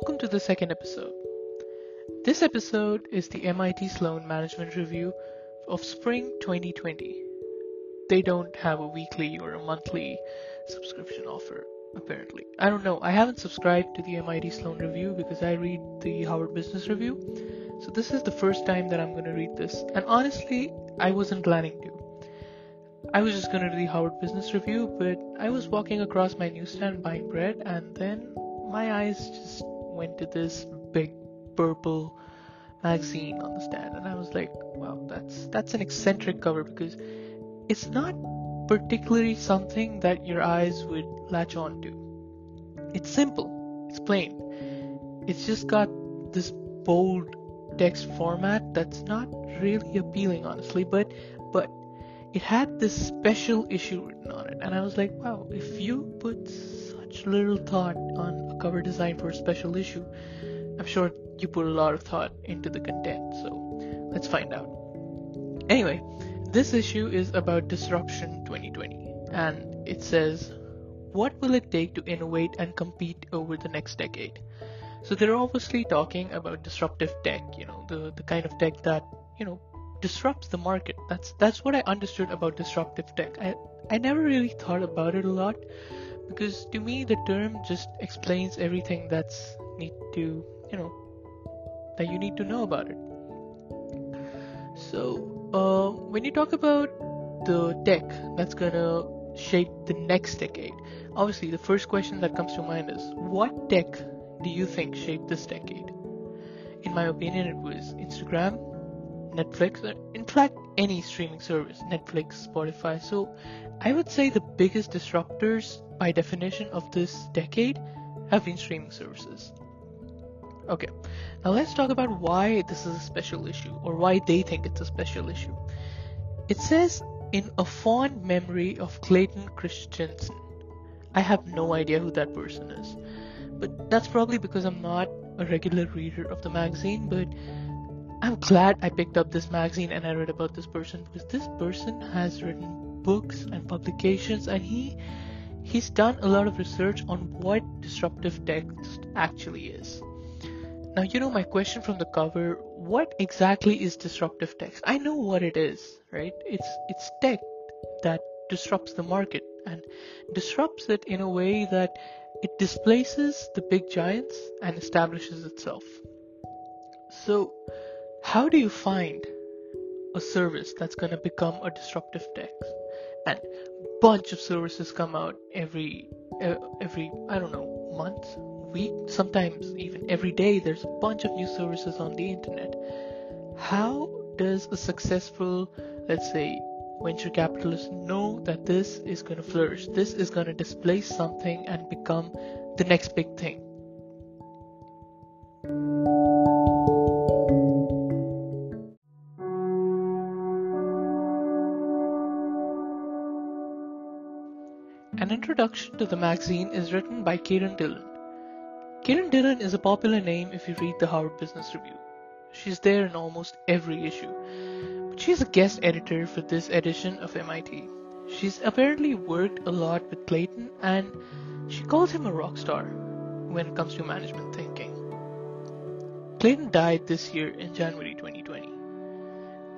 Welcome to the second episode. This episode is the MIT Sloan Management Review of Spring 2020. They don't have a weekly or a monthly subscription offer, apparently. I don't know. I haven't subscribed to the MIT Sloan Review because I read the Harvard Business Review. So this is the first time that I'm going to read this. And honestly, I wasn't planning to. I was just going to do the Harvard Business Review, but I was walking across my newsstand buying bread, and then my eyes just went to this big purple magazine on the stand, and I was like, wow, that's that's an eccentric cover because it's not particularly something that your eyes would latch on to. It's simple, it's plain. It's just got this bold text format that's not really appealing, honestly, but but it had this special issue written on it, and I was like, wow, if you put such little thought on a cover design for a special issue, I'm sure you put a lot of thought into the content. So let's find out. Anyway, this issue is about Disruption 2020, and it says, What will it take to innovate and compete over the next decade? So they're obviously talking about disruptive tech, you know, the, the kind of tech that, you know, disrupts the market. That's that's what I understood about disruptive tech. I I never really thought about it a lot because to me the term just explains everything that's need to you know that you need to know about it. So uh, when you talk about the tech that's gonna shape the next decade, obviously the first question that comes to mind is what tech do you think shaped this decade? In my opinion, it was Instagram, Netflix, in fact, any streaming service, Netflix, Spotify. So I would say the biggest disruptors by definition of this decade have been streaming services. Okay, now let's talk about why this is a special issue or why they think it's a special issue. It says, in a fond memory of Clayton Christensen. I have no idea who that person is, but that's probably because I'm not a regular reader of the magazine, but I'm glad I picked up this magazine and I read about this person because this person has written books and publications and he he's done a lot of research on what disruptive text actually is. Now you know my question from the cover, what exactly is disruptive text? I know what it is, right? It's it's tech that disrupts the market and disrupts it in a way that it displaces the big giants and establishes itself. So how do you find a service that's going to become a disruptive tech And bunch of services come out every uh, every I don't know month, week, sometimes even every day. There's a bunch of new services on the internet. How does a successful, let's say, venture capitalist know that this is going to flourish? This is going to displace something and become the next big thing. Introduction to the magazine is written by Karen Dillon. Karen Dillon is a popular name if you read the Harvard Business Review. She's there in almost every issue, but she's a guest editor for this edition of MIT. She's apparently worked a lot with Clayton and she calls him a rock star when it comes to management thinking. Clayton died this year in January 2020,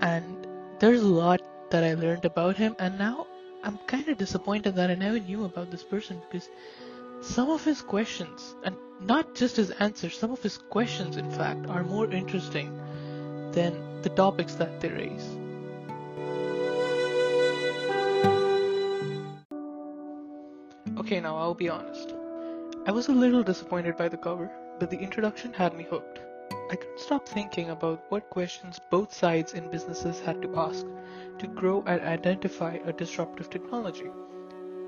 and there's a lot that I learned about him, and now I'm kind of disappointed that I never knew about this person because some of his questions, and not just his answers, some of his questions, in fact, are more interesting than the topics that they raise. Okay, now I'll be honest. I was a little disappointed by the cover, but the introduction had me hooked. I couldn't stop thinking about what questions both sides in businesses had to ask to grow and identify a disruptive technology,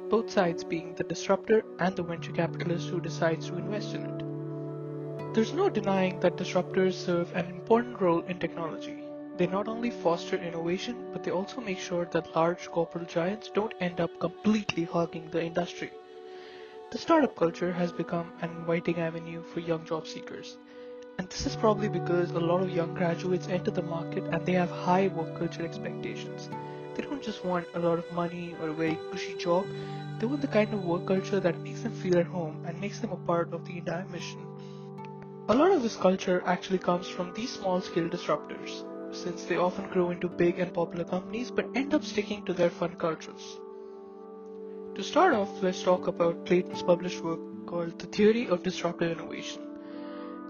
both sides being the disruptor and the venture capitalist who decides to invest in it. There's no denying that disruptors serve an important role in technology. They not only foster innovation, but they also make sure that large corporate giants don't end up completely hogging the industry. The startup culture has become an inviting avenue for young job seekers and this is probably because a lot of young graduates enter the market and they have high work culture expectations. They don't just want a lot of money or a very cushy job, they want the kind of work culture that makes them feel at home and makes them a part of the entire mission. A lot of this culture actually comes from these small scale disruptors, since they often grow into big and popular companies but end up sticking to their fun cultures. To start off, let's talk about Clayton's published work called The Theory of Disruptive Innovation.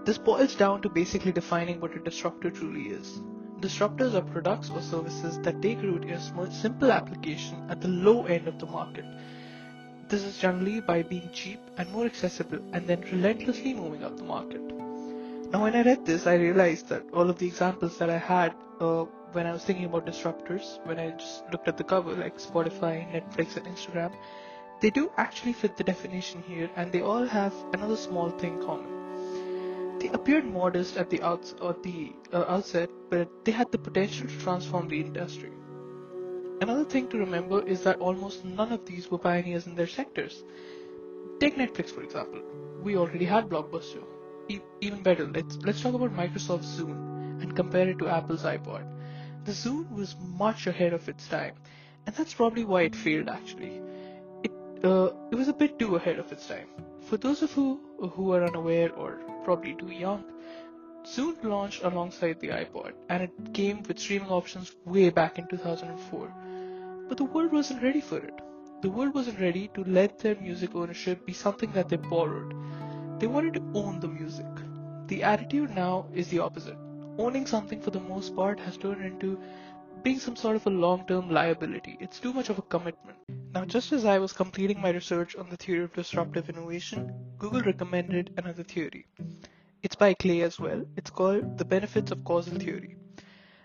This boils down to basically defining what a disruptor truly is. Disruptors are products or services that take root in a simple application at the low end of the market. This is generally by being cheap and more accessible and then relentlessly moving up the market. Now, when I read this, I realized that all of the examples that I had uh, when I was thinking about disruptors, when I just looked at the cover, like Spotify, Netflix, and Instagram, they do actually fit the definition here and they all have another small thing common they appeared modest at the, outs- the uh, outset, but they had the potential to transform the industry. Another thing to remember is that almost none of these were pioneers in their sectors. Take Netflix for example. We already had Blockbuster. E- even better, let's let's talk about Microsoft's Zune and compare it to Apple's iPod. The Zune was much ahead of its time, and that's probably why it failed actually. It uh, it was a bit too ahead of its time. For those of you who are unaware or probably too young, Zune launched alongside the iPod and it came with streaming options way back in 2004. But the world wasn't ready for it. The world wasn't ready to let their music ownership be something that they borrowed. They wanted to own the music. The attitude now is the opposite. Owning something for the most part has turned into being some sort of a long term liability. It's too much of a commitment. Now, just as I was completing my research on the theory of disruptive innovation, Google recommended another theory. It's by Clay as well. It's called The Benefits of Causal Theory.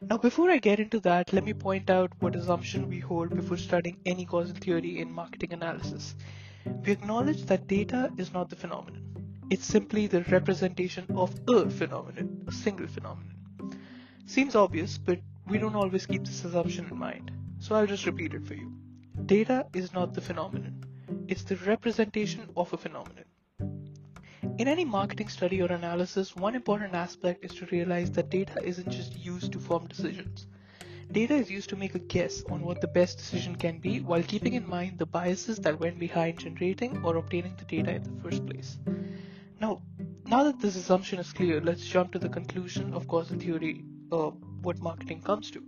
Now, before I get into that, let me point out what assumption we hold before studying any causal theory in marketing analysis. We acknowledge that data is not the phenomenon. It's simply the representation of a phenomenon, a single phenomenon. Seems obvious, but we don't always keep this assumption in mind. So I'll just repeat it for you. Data is not the phenomenon, it's the representation of a phenomenon. In any marketing study or analysis, one important aspect is to realize that data isn't just used to form decisions. Data is used to make a guess on what the best decision can be while keeping in mind the biases that went behind generating or obtaining the data in the first place. Now, now that this assumption is clear, let's jump to the conclusion of causal theory, uh, what marketing comes to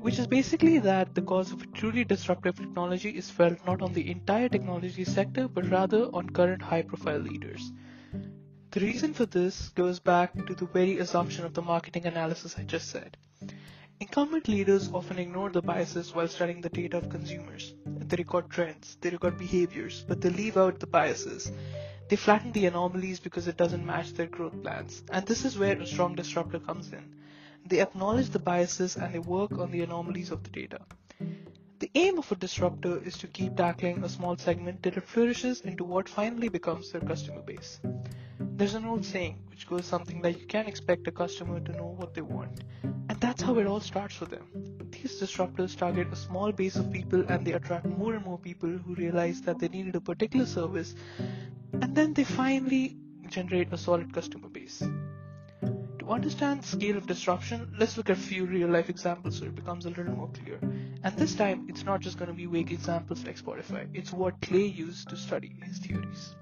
which is basically that the cause of a truly disruptive technology is felt not on the entire technology sector but rather on current high profile leaders. The reason for this goes back to the very assumption of the marketing analysis I just said. Incumbent leaders often ignore the biases while studying the data of consumers. They record trends, they record behaviors, but they leave out the biases. They flatten the anomalies because it doesn't match their growth plans. And this is where a strong disruptor comes in. They acknowledge the biases and they work on the anomalies of the data. The aim of a disruptor is to keep tackling a small segment till it flourishes into what finally becomes their customer base. There's an old saying which goes something like you can't expect a customer to know what they want. And that's how it all starts for them. These disruptors target a small base of people and they attract more and more people who realize that they needed a particular service and then they finally generate a solid customer base understand scale of disruption, let's look at a few real life examples so it becomes a little more clear. And this time, it's not just going to be vague examples like Spotify, it's what Clay used to study his theories.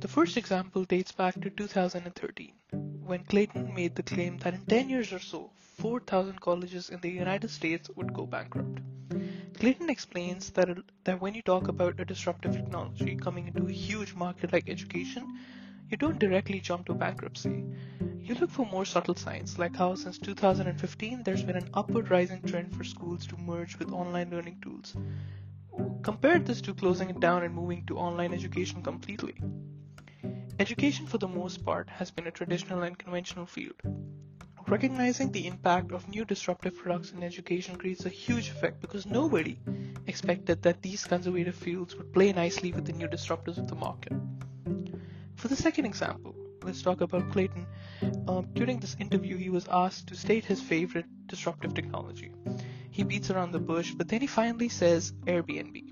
The first example dates back to 2013, when Clayton made the claim that in 10 years or so, 4,000 colleges in the United States would go bankrupt. Clayton explains that, that when you talk about a disruptive technology coming into a huge market like education, you don't directly jump to bankruptcy. You look for more subtle signs, like how since 2015 there's been an upward rising trend for schools to merge with online learning tools. Compare this to closing it down and moving to online education completely. Education, for the most part, has been a traditional and conventional field. Recognizing the impact of new disruptive products in education creates a huge effect because nobody expected that these conservative fields would play nicely with the new disruptors of the market. For the second example, let's talk about Clayton. Um, during this interview, he was asked to state his favorite disruptive technology. He beats around the bush, but then he finally says Airbnb.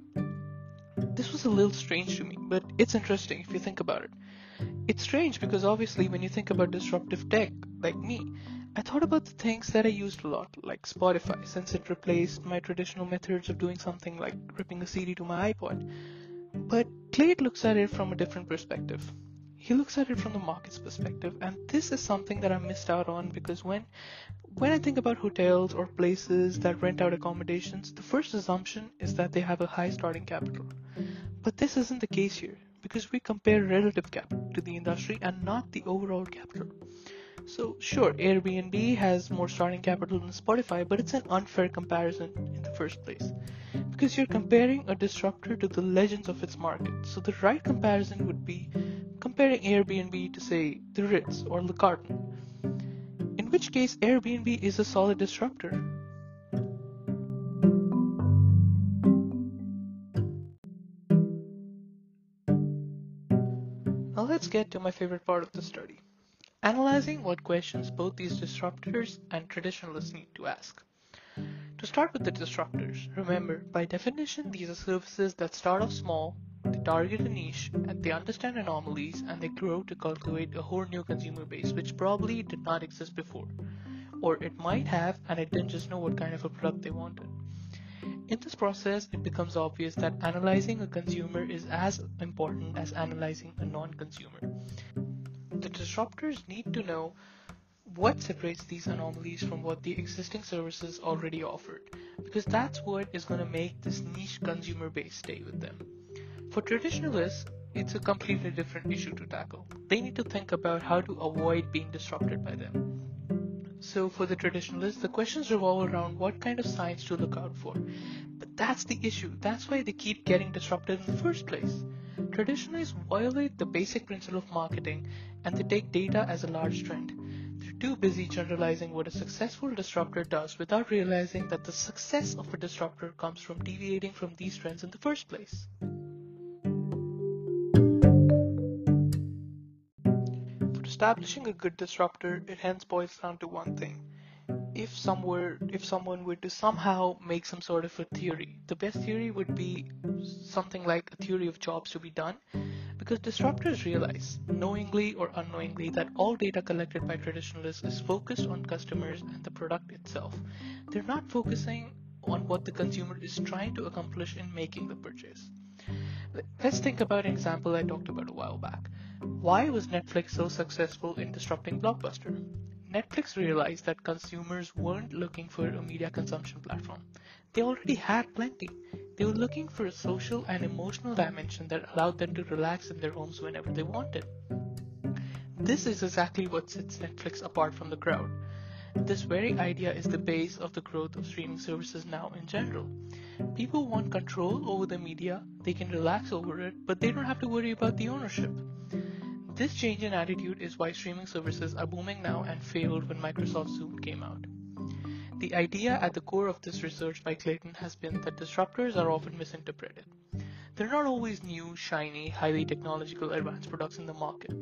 This was a little strange to me, but it's interesting if you think about it. It's strange because obviously, when you think about disruptive tech, like me, I thought about the things that I used a lot, like Spotify, since it replaced my traditional methods of doing something like ripping a CD to my iPod. But Clayton looks at it from a different perspective. He looks at it from the market's perspective, and this is something that I missed out on because when when I think about hotels or places that rent out accommodations, the first assumption is that they have a high starting capital. But this isn't the case here because we compare relative capital to the industry and not the overall capital. So, sure, Airbnb has more starting capital than Spotify, but it's an unfair comparison in the first place because you're comparing a disruptor to the legends of its market. So, the right comparison would be comparing Airbnb to, say, the Ritz or Le Carton in which case Airbnb is a solid disruptor. Now let's get to my favorite part of the study. Analyzing what questions both these disruptors and traditionalists need to ask. To start with the disruptors, remember, by definition, these are services that start off small they target a niche and they understand anomalies and they grow to cultivate a whole new consumer base which probably did not exist before. Or it might have and it didn't just know what kind of a product they wanted. In this process, it becomes obvious that analyzing a consumer is as important as analyzing a non-consumer. The disruptors need to know what separates these anomalies from what the existing services already offered, because that's what is going to make this niche consumer base stay with them. For traditionalists, it's a completely different issue to tackle. They need to think about how to avoid being disrupted by them. So, for the traditionalists, the questions revolve around what kind of signs to look out for. But that's the issue. That's why they keep getting disrupted in the first place. Traditionalists violate the basic principle of marketing and they take data as a large trend. They're too busy generalizing what a successful disruptor does without realizing that the success of a disruptor comes from deviating from these trends in the first place. For establishing a good disruptor, it hence boils down to one thing. If somewhere, if someone were to somehow make some sort of a theory, the best theory would be something like a theory of jobs to be done, because disruptors realize, knowingly or unknowingly, that all data collected by traditionalists is focused on customers and the product itself. They're not focusing on what the consumer is trying to accomplish in making the purchase. Let's think about an example I talked about a while back. Why was Netflix so successful in disrupting Blockbuster? Netflix realized that consumers weren't looking for a media consumption platform. They already had plenty. They were looking for a social and emotional dimension that allowed them to relax in their homes whenever they wanted. This is exactly what sets Netflix apart from the crowd. This very idea is the base of the growth of streaming services now in general. People want control over the media, they can relax over it, but they don't have to worry about the ownership. This change in attitude is why streaming services are booming now and failed when Microsoft Zune came out. The idea at the core of this research by Clayton has been that disruptors are often misinterpreted. They're not always new, shiny, highly technological advanced products in the market.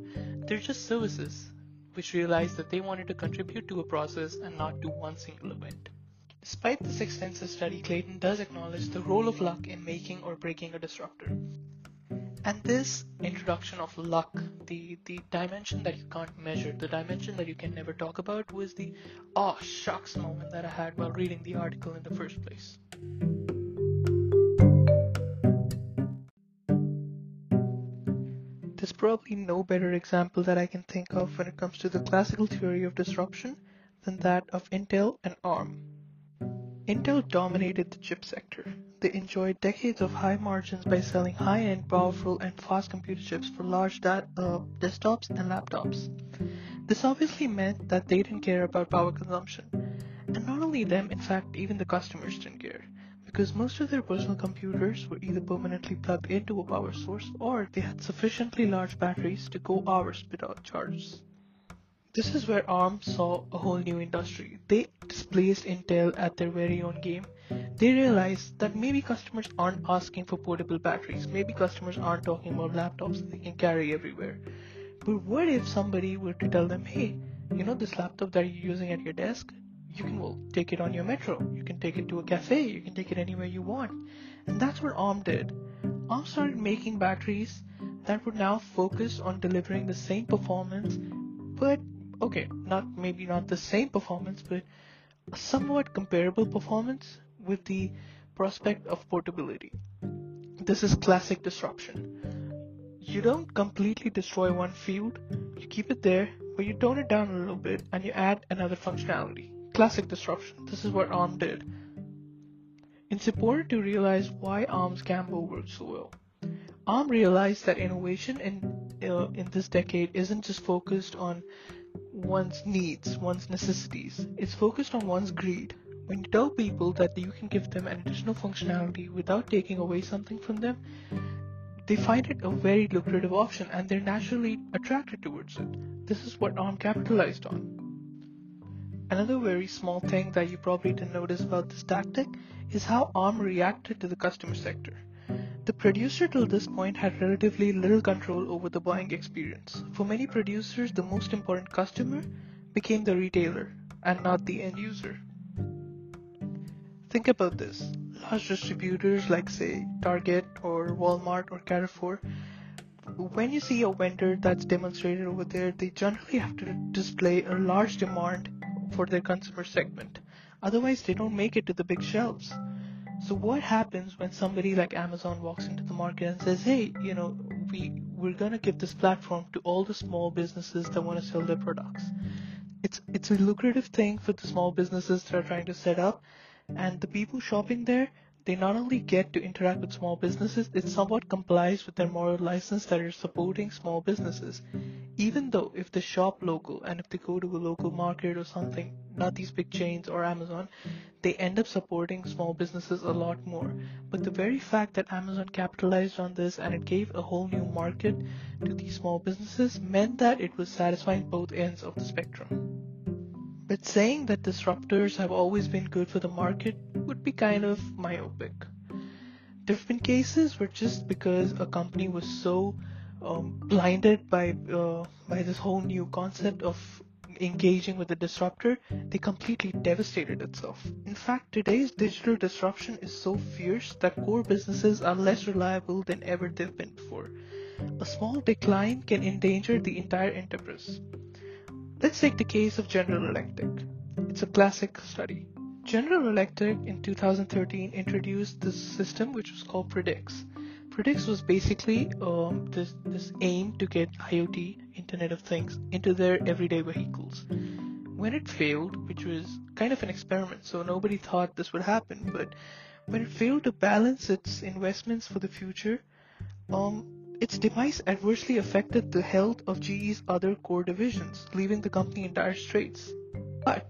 They're just services which realized that they wanted to contribute to a process and not to one single event. Despite this extensive study, Clayton does acknowledge the role of luck in making or breaking a disruptor. And this introduction of luck, the, the dimension that you can't measure, the dimension that you can never talk about, was the oh shucks moment that I had while reading the article in the first place. There's probably no better example that I can think of when it comes to the classical theory of disruption than that of Intel and ARM. Intel dominated the chip sector. They enjoyed decades of high margins by selling high-end, powerful, and fast computer chips for large uh, desktops and laptops. This obviously meant that they didn't care about power consumption. And not only them, in fact, even the customers didn't care, because most of their personal computers were either permanently plugged into a power source or they had sufficiently large batteries to go hours without charges. This is where ARM saw a whole new industry. They displaced Intel at their very own game. They realized that maybe customers aren't asking for portable batteries. Maybe customers aren't talking about laptops they can carry everywhere. But what if somebody were to tell them, hey, you know this laptop that you're using at your desk? You can well, take it on your metro. You can take it to a cafe. You can take it anywhere you want. And that's what ARM did. ARM started making batteries that would now focus on delivering the same performance, but okay, not maybe not the same performance, but a somewhat comparable performance with the prospect of portability. This is classic disruption. You don't completely destroy one field, you keep it there, but you tone it down a little bit and you add another functionality. Classic disruption. This is what ARM did. It's important to realize why ARM's Gambo works so well. ARM realized that innovation in uh, in this decade isn't just focused on one's needs, one's necessities. It's focused on one's greed. When you tell people that you can give them an additional functionality without taking away something from them, they find it a very lucrative option and they're naturally attracted towards it. This is what ARM capitalized on. Another very small thing that you probably didn't notice about this tactic is how ARM reacted to the customer sector. The producer till this point had relatively little control over the buying experience. For many producers, the most important customer became the retailer and not the end user. Think about this. Large distributors like say Target or Walmart or Carrefour, when you see a vendor that's demonstrated over there, they generally have to display a large demand for their consumer segment. Otherwise, they don't make it to the big shelves. So what happens when somebody like Amazon walks into the market and says, "Hey, you know, we we're going to give this platform to all the small businesses that want to sell their products." It's it's a lucrative thing for the small businesses that are trying to set up and the people shopping there they not only get to interact with small businesses, it somewhat complies with their moral license that is supporting small businesses. Even though if they shop local and if they go to a local market or something, not these big chains or Amazon, they end up supporting small businesses a lot more. But the very fact that Amazon capitalized on this and it gave a whole new market to these small businesses meant that it was satisfying both ends of the spectrum. But saying that disruptors have always been good for the market would be kind of myopic. There have been cases where just because a company was so um, blinded by uh, by this whole new concept of engaging with the disruptor, they completely devastated itself. In fact, today's digital disruption is so fierce that core businesses are less reliable than ever they've been before. A small decline can endanger the entire enterprise. Let's take the case of General Electric. It's a classic study. General Electric in 2013 introduced this system which was called Predix. Predix was basically um, this, this aim to get IoT, Internet of Things, into their everyday vehicles. When it failed, which was kind of an experiment, so nobody thought this would happen, but when it failed to balance its investments for the future, um, its demise adversely affected the health of GE's other core divisions, leaving the company in dire straits. But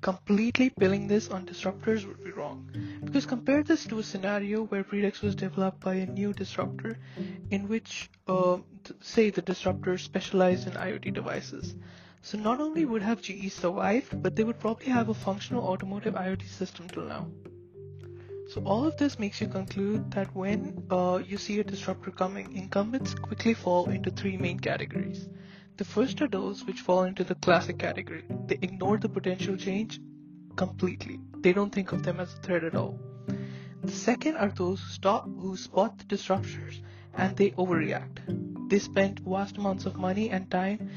completely pinning this on disruptors would be wrong. Because compare this to a scenario where Predix was developed by a new disruptor, in which, uh, say, the disruptor specialized in IoT devices. So not only would have GE survived, but they would probably have a functional automotive IoT system till now. So all of this makes you conclude that when uh, you see a disruptor coming, incumbents quickly fall into three main categories. The first are those which fall into the classic category. They ignore the potential change completely. They don't think of them as a threat at all. The second are those who stop who spot the disruptors and they overreact. They spend vast amounts of money and time.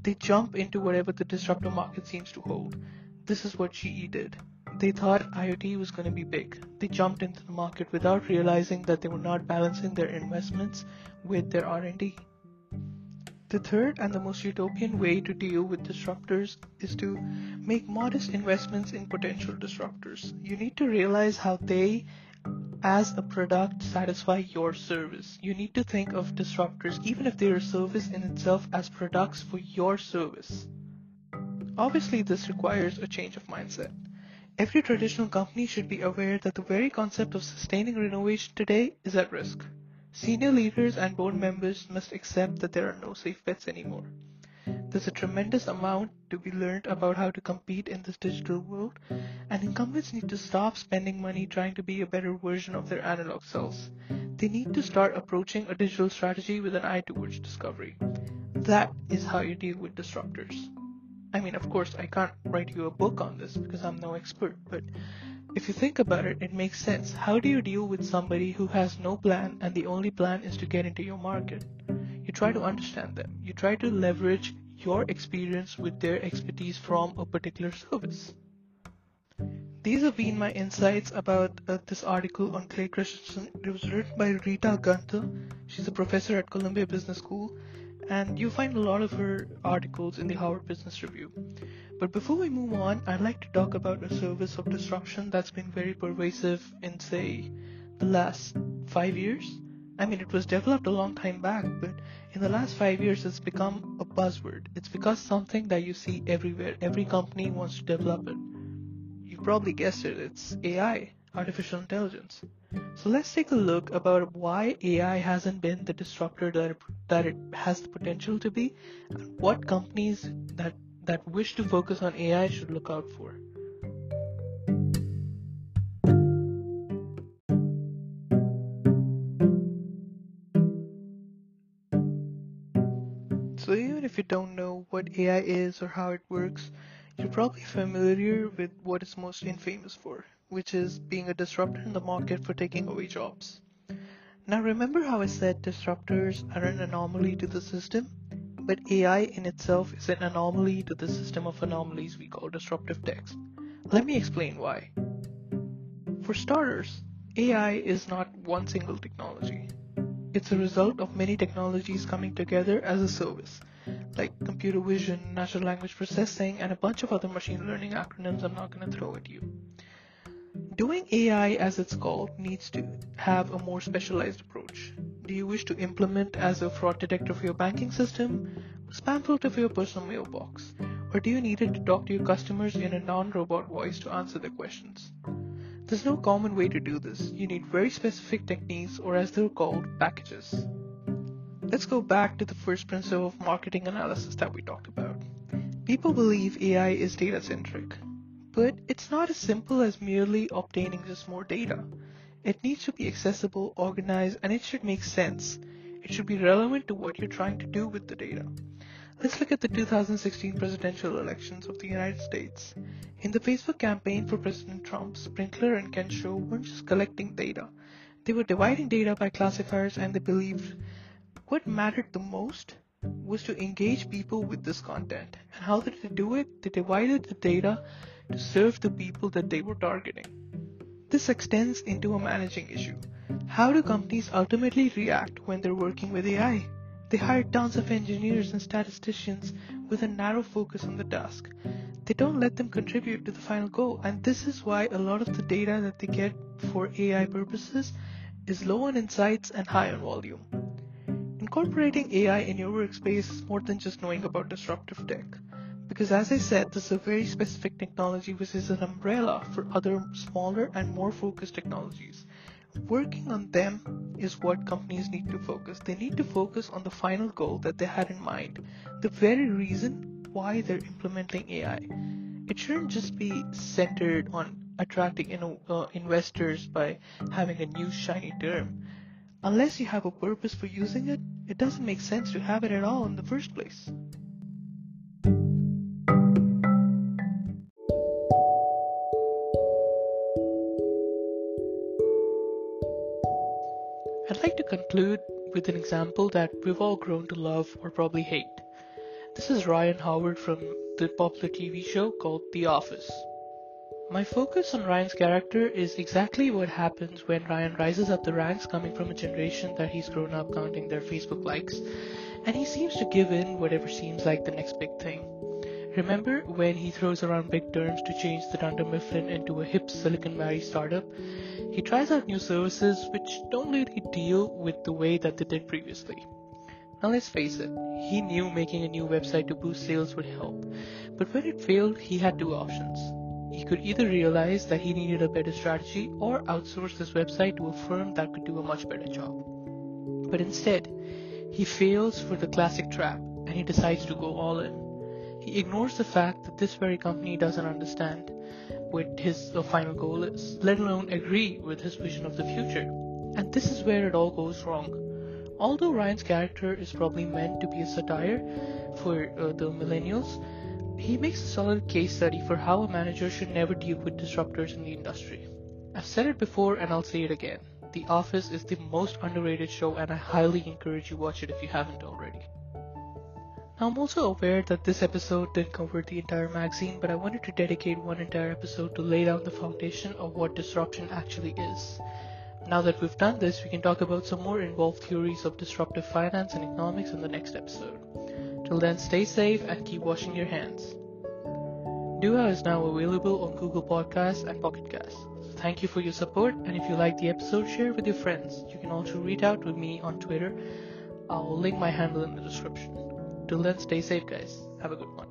They jump into whatever the disruptor market seems to hold. This is what GE did. They thought IoT was going to be big. They jumped into the market without realizing that they were not balancing their investments with their R&D. The third and the most utopian way to deal with disruptors is to make modest investments in potential disruptors. You need to realize how they as a product satisfy your service. You need to think of disruptors, even if they're service in itself, as products for your service. Obviously, this requires a change of mindset. Every traditional company should be aware that the very concept of sustaining innovation today is at risk. Senior leaders and board members must accept that there are no safe bets anymore. There's a tremendous amount to be learned about how to compete in this digital world, and incumbents need to stop spending money trying to be a better version of their analog selves. They need to start approaching a digital strategy with an eye towards discovery. That is how you deal with disruptors. I mean, of course, I can't write you a book on this because I'm no expert, but if you think about it, it makes sense. How do you deal with somebody who has no plan and the only plan is to get into your market? You try to understand them. You try to leverage your experience with their expertise from a particular service. These have been my insights about uh, this article on Clay Christensen. It was written by Rita Gunther. She's a professor at Columbia Business School, and you find a lot of her articles in the Harvard Business Review. But before we move on, I'd like to talk about a service of disruption that's been very pervasive in, say, the last five years. I mean, it was developed a long time back, but in the last five years, it's become a buzzword. It's because something that you see everywhere. Every company wants to develop it. You probably guessed it. It's AI, artificial intelligence. So let's take a look about why AI hasn't been the disruptor that it, that it has the potential to be, and what companies that that wish to focus on AI should look out for. So even if you don't know what AI is or how it works, you're probably familiar with what it's most infamous for, which is being a disruptor in the market for taking away jobs. Now remember how I said disruptors are an anomaly to the system? But AI in itself is an anomaly to the system of anomalies we call disruptive techs. Let me explain why. For starters, AI is not one single technology. It's a result of many technologies coming together as a service, like computer vision, natural language processing, and a bunch of other machine learning acronyms I'm not going to throw at you. Doing AI as it's called needs to have a more specialized approach. Do you wish to implement as a fraud detector for your banking system, spam filter for your personal mailbox, or do you need it to talk to your customers in a non-robot voice to answer their questions? There's no common way to do this. You need very specific techniques or as they're called, packages. Let's go back to the first principle of marketing analysis that we talked about. People believe AI is data centric, but it's not as simple as merely obtaining just more data. It needs to be accessible, organized, and it should make sense. It should be relevant to what you're trying to do with the data. Let's look at the 2016 presidential elections of the United States. In the Facebook campaign for President Trump, Sprinklr and Kensho weren't just collecting data. They were dividing data by classifiers and they believed what mattered the most was to engage people with this content. And how did they do it? They divided the data to serve the people that they were targeting. This extends into a managing issue. How do companies ultimately react when they're working with AI? They hire tons of engineers and statisticians with a narrow focus on the task. They don't let them contribute to the final goal, and this is why a lot of the data that they get for AI purposes is low on insights and high on volume. Incorporating AI in your workspace is more than just knowing about disruptive tech. Because as I said, this is a very specific technology which is an umbrella for other smaller and more focused technologies. Working on them is what companies need to focus. They need to focus on the final goal that they had in mind, the very reason why they're implementing AI. It shouldn't just be centered on attracting know, uh, investors by having a new shiny term. Unless you have a purpose for using it, it doesn't make sense to have it at all in the first place. Conclude with an example that we've all grown to love or probably hate. This is Ryan Howard from the popular TV show called The Office. My focus on Ryan's character is exactly what happens when Ryan rises up the ranks coming from a generation that he's grown up counting their Facebook likes, and he seems to give in whatever seems like the next big thing. Remember when he throws around big terms to change the Dunder Mifflin into a hip Silicon Valley startup? He tries out new services which don't really deal with the way that they did previously. Now let's face it, he knew making a new website to boost sales would help, but when it failed, he had two options. He could either realize that he needed a better strategy or outsource this website to a firm that could do a much better job. But instead, he fails for the classic trap and he decides to go all in. He ignores the fact that this very company doesn't understand what his final goal is, let alone agree with his vision of the future. And this is where it all goes wrong. Although Ryan's character is probably meant to be a satire for uh, the millennials, he makes a solid case study for how a manager should never deal with disruptors in the industry. I've said it before and I'll say it again. The Office is the most underrated show and I highly encourage you watch it if you haven't already. I'm also aware that this episode didn't cover the entire magazine, but I wanted to dedicate one entire episode to lay down the foundation of what disruption actually is. Now that we've done this, we can talk about some more involved theories of disruptive finance and economics in the next episode. Till then, stay safe and keep washing your hands. Dua is now available on Google Podcasts and Pocket Casts. Thank you for your support, and if you like the episode, share with your friends. You can also reach out to me on Twitter. I'll link my handle in the description. Till then, stay safe, guys. Have a good one.